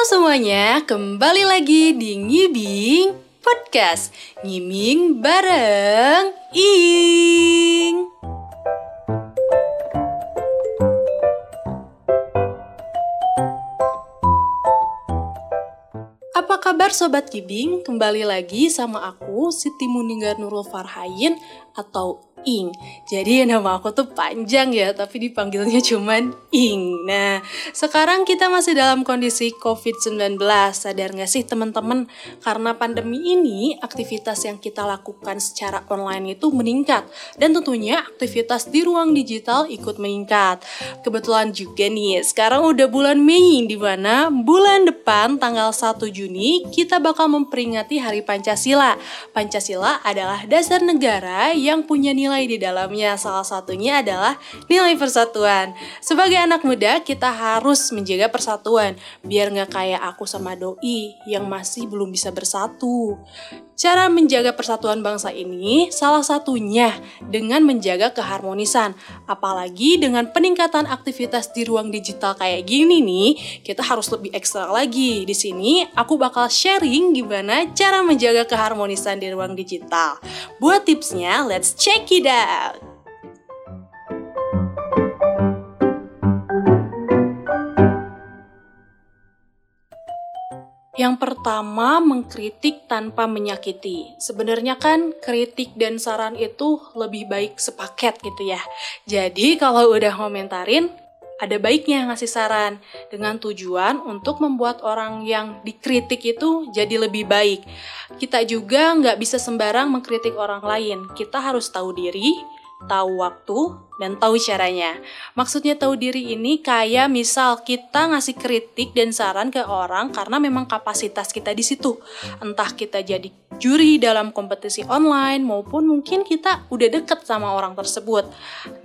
Halo semuanya, kembali lagi di Ngibing Podcast Ngiming bareng Ing Apa kabar Sobat Gibing? Kembali lagi sama aku Siti Muninggar Nurul Farhain atau Ing. Jadi nama aku tuh panjang ya, tapi dipanggilnya cuman Ing. Nah, sekarang kita masih dalam kondisi COVID-19. Sadar gak sih teman-teman? Karena pandemi ini, aktivitas yang kita lakukan secara online itu meningkat. Dan tentunya aktivitas di ruang digital ikut meningkat. Kebetulan juga nih, sekarang udah bulan Mei, di mana bulan depan tanggal 1 Juni kita bakal memperingati Hari Pancasila. Pancasila adalah dasar negara yang punya nilai nilai di dalamnya. Salah satunya adalah nilai persatuan. Sebagai anak muda, kita harus menjaga persatuan. Biar nggak kayak aku sama Doi yang masih belum bisa bersatu. Cara menjaga persatuan bangsa ini salah satunya dengan menjaga keharmonisan. Apalagi dengan peningkatan aktivitas di ruang digital kayak gini nih, kita harus lebih ekstra lagi. Di sini aku bakal sharing gimana cara menjaga keharmonisan di ruang digital. Buat tipsnya, let's check it Yang pertama, mengkritik tanpa menyakiti. Sebenarnya kan kritik dan saran itu lebih baik sepaket gitu ya. Jadi kalau udah komentarin, ada baiknya ngasih saran dengan tujuan untuk membuat orang yang dikritik itu jadi lebih baik. Kita juga nggak bisa sembarang mengkritik orang lain. Kita harus tahu diri, tahu waktu, dan tahu caranya. Maksudnya tahu diri ini kayak misal kita ngasih kritik dan saran ke orang karena memang kapasitas kita di situ. Entah kita jadi juri dalam kompetisi online maupun mungkin kita udah deket sama orang tersebut.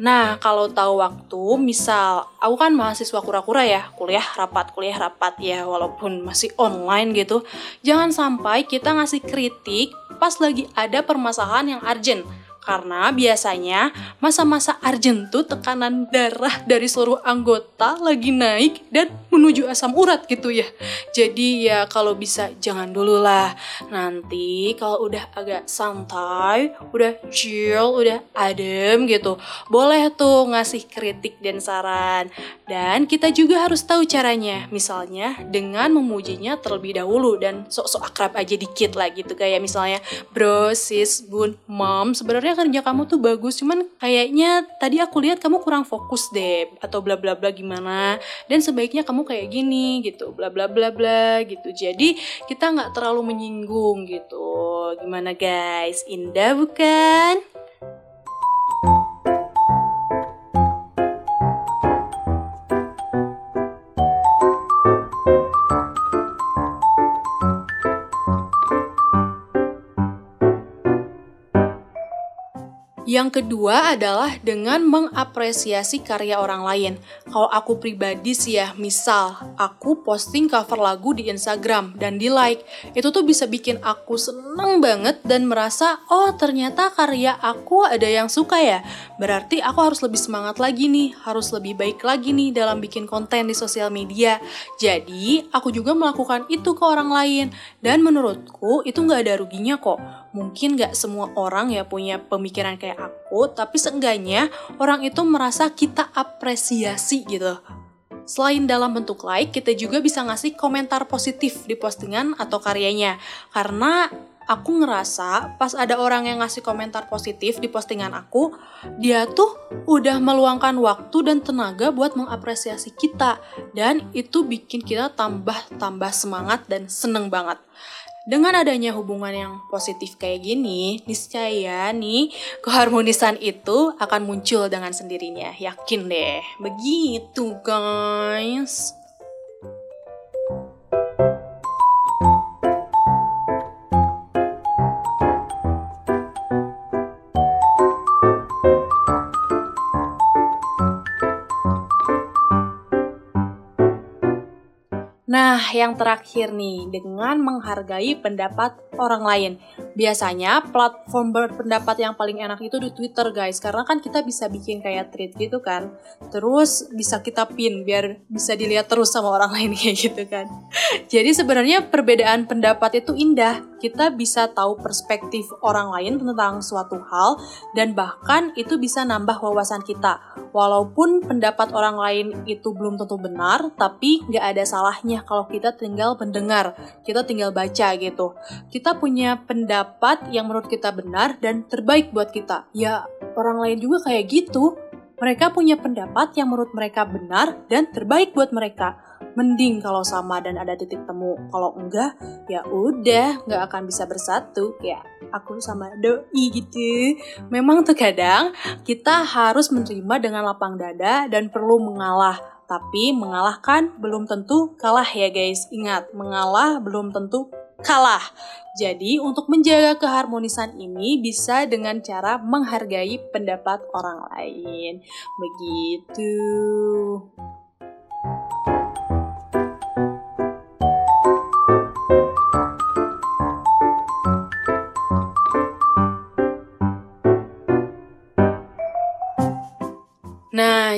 Nah, kalau tahu waktu, misal aku kan mahasiswa kura-kura ya, kuliah rapat, kuliah rapat ya walaupun masih online gitu. Jangan sampai kita ngasih kritik pas lagi ada permasalahan yang urgent karena biasanya masa-masa urgent tuh tekanan darah dari seluruh anggota lagi naik dan menuju asam urat gitu ya. Jadi ya kalau bisa jangan dulu lah. Nanti kalau udah agak santai, udah chill, udah adem gitu, boleh tuh ngasih kritik dan saran. Dan kita juga harus tahu caranya. Misalnya dengan memujinya terlebih dahulu dan sok-sok akrab aja dikit lah gitu. Kayak misalnya bro, sis, bun, mom, sebenarnya kerja kamu tuh bagus cuman kayaknya tadi aku lihat kamu kurang fokus deh atau bla bla bla gimana dan sebaiknya kamu kayak gini gitu bla bla bla bla gitu. Jadi kita nggak terlalu menyinggung gitu. Gimana guys? Indah bukan Yang kedua adalah dengan mengapresiasi karya orang lain. Kalau aku pribadi sih ya, misal aku posting cover lagu di Instagram dan di like, itu tuh bisa bikin aku seneng banget dan merasa, oh ternyata karya aku ada yang suka ya. Berarti aku harus lebih semangat lagi nih, harus lebih baik lagi nih dalam bikin konten di sosial media. Jadi, aku juga melakukan itu ke orang lain. Dan menurutku itu nggak ada ruginya kok. Mungkin nggak semua orang ya punya pemikiran kayak aku, tapi seenggaknya orang itu merasa kita apresiasi gitu. Selain dalam bentuk like, kita juga bisa ngasih komentar positif di postingan atau karyanya. Karena aku ngerasa pas ada orang yang ngasih komentar positif di postingan aku, dia tuh udah meluangkan waktu dan tenaga buat mengapresiasi kita. Dan itu bikin kita tambah-tambah semangat dan seneng banget. Dengan adanya hubungan yang positif kayak gini, niscaya nih keharmonisan itu akan muncul dengan sendirinya. Yakin deh. Begitu, guys. Nah, yang terakhir nih, dengan menghargai pendapat orang lain. Biasanya platform berpendapat yang paling enak itu di Twitter guys, karena kan kita bisa bikin kayak tweet gitu kan. Terus bisa kita pin biar bisa dilihat terus sama orang lain kayak gitu kan. Jadi sebenarnya perbedaan pendapat itu indah. Kita bisa tahu perspektif orang lain tentang suatu hal dan bahkan itu bisa nambah wawasan kita. Walaupun pendapat orang lain itu belum tentu benar, tapi nggak ada salahnya kalau kita tinggal mendengar, kita tinggal baca gitu. Kita punya pendapat pendapat yang menurut kita benar dan terbaik buat kita. Ya, orang lain juga kayak gitu. Mereka punya pendapat yang menurut mereka benar dan terbaik buat mereka. Mending kalau sama dan ada titik temu. Kalau enggak, ya udah, nggak akan bisa bersatu. Ya, aku sama doi gitu. Memang terkadang kita harus menerima dengan lapang dada dan perlu mengalah. Tapi mengalahkan belum tentu kalah ya guys. Ingat, mengalah belum tentu kalah. Jadi, untuk menjaga keharmonisan ini bisa dengan cara menghargai pendapat orang lain. Begitu.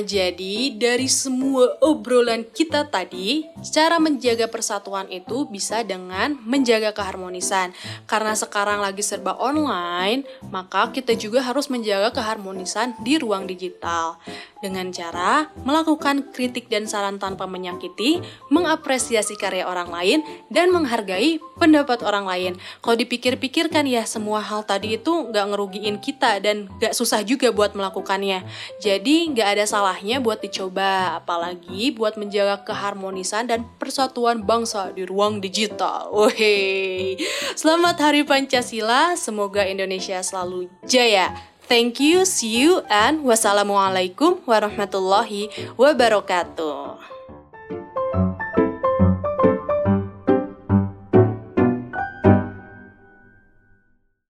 Jadi dari semua obrolan kita tadi, cara menjaga persatuan itu bisa dengan menjaga keharmonisan. Karena sekarang lagi serba online, maka kita juga harus menjaga keharmonisan di ruang digital dengan cara melakukan kritik dan saran tanpa menyakiti, mengapresiasi karya orang lain, dan menghargai pendapat orang lain. Kalau dipikir-pikir kan ya semua hal tadi itu nggak ngerugiin kita dan nggak susah juga buat melakukannya. Jadi nggak ada salahnya buat dicoba, apalagi buat menjaga keharmonisan dan persatuan bangsa di ruang digital. Woi, selamat Hari Pancasila, semoga Indonesia selalu jaya. Thank you, see you, and wassalamualaikum warahmatullahi wabarakatuh.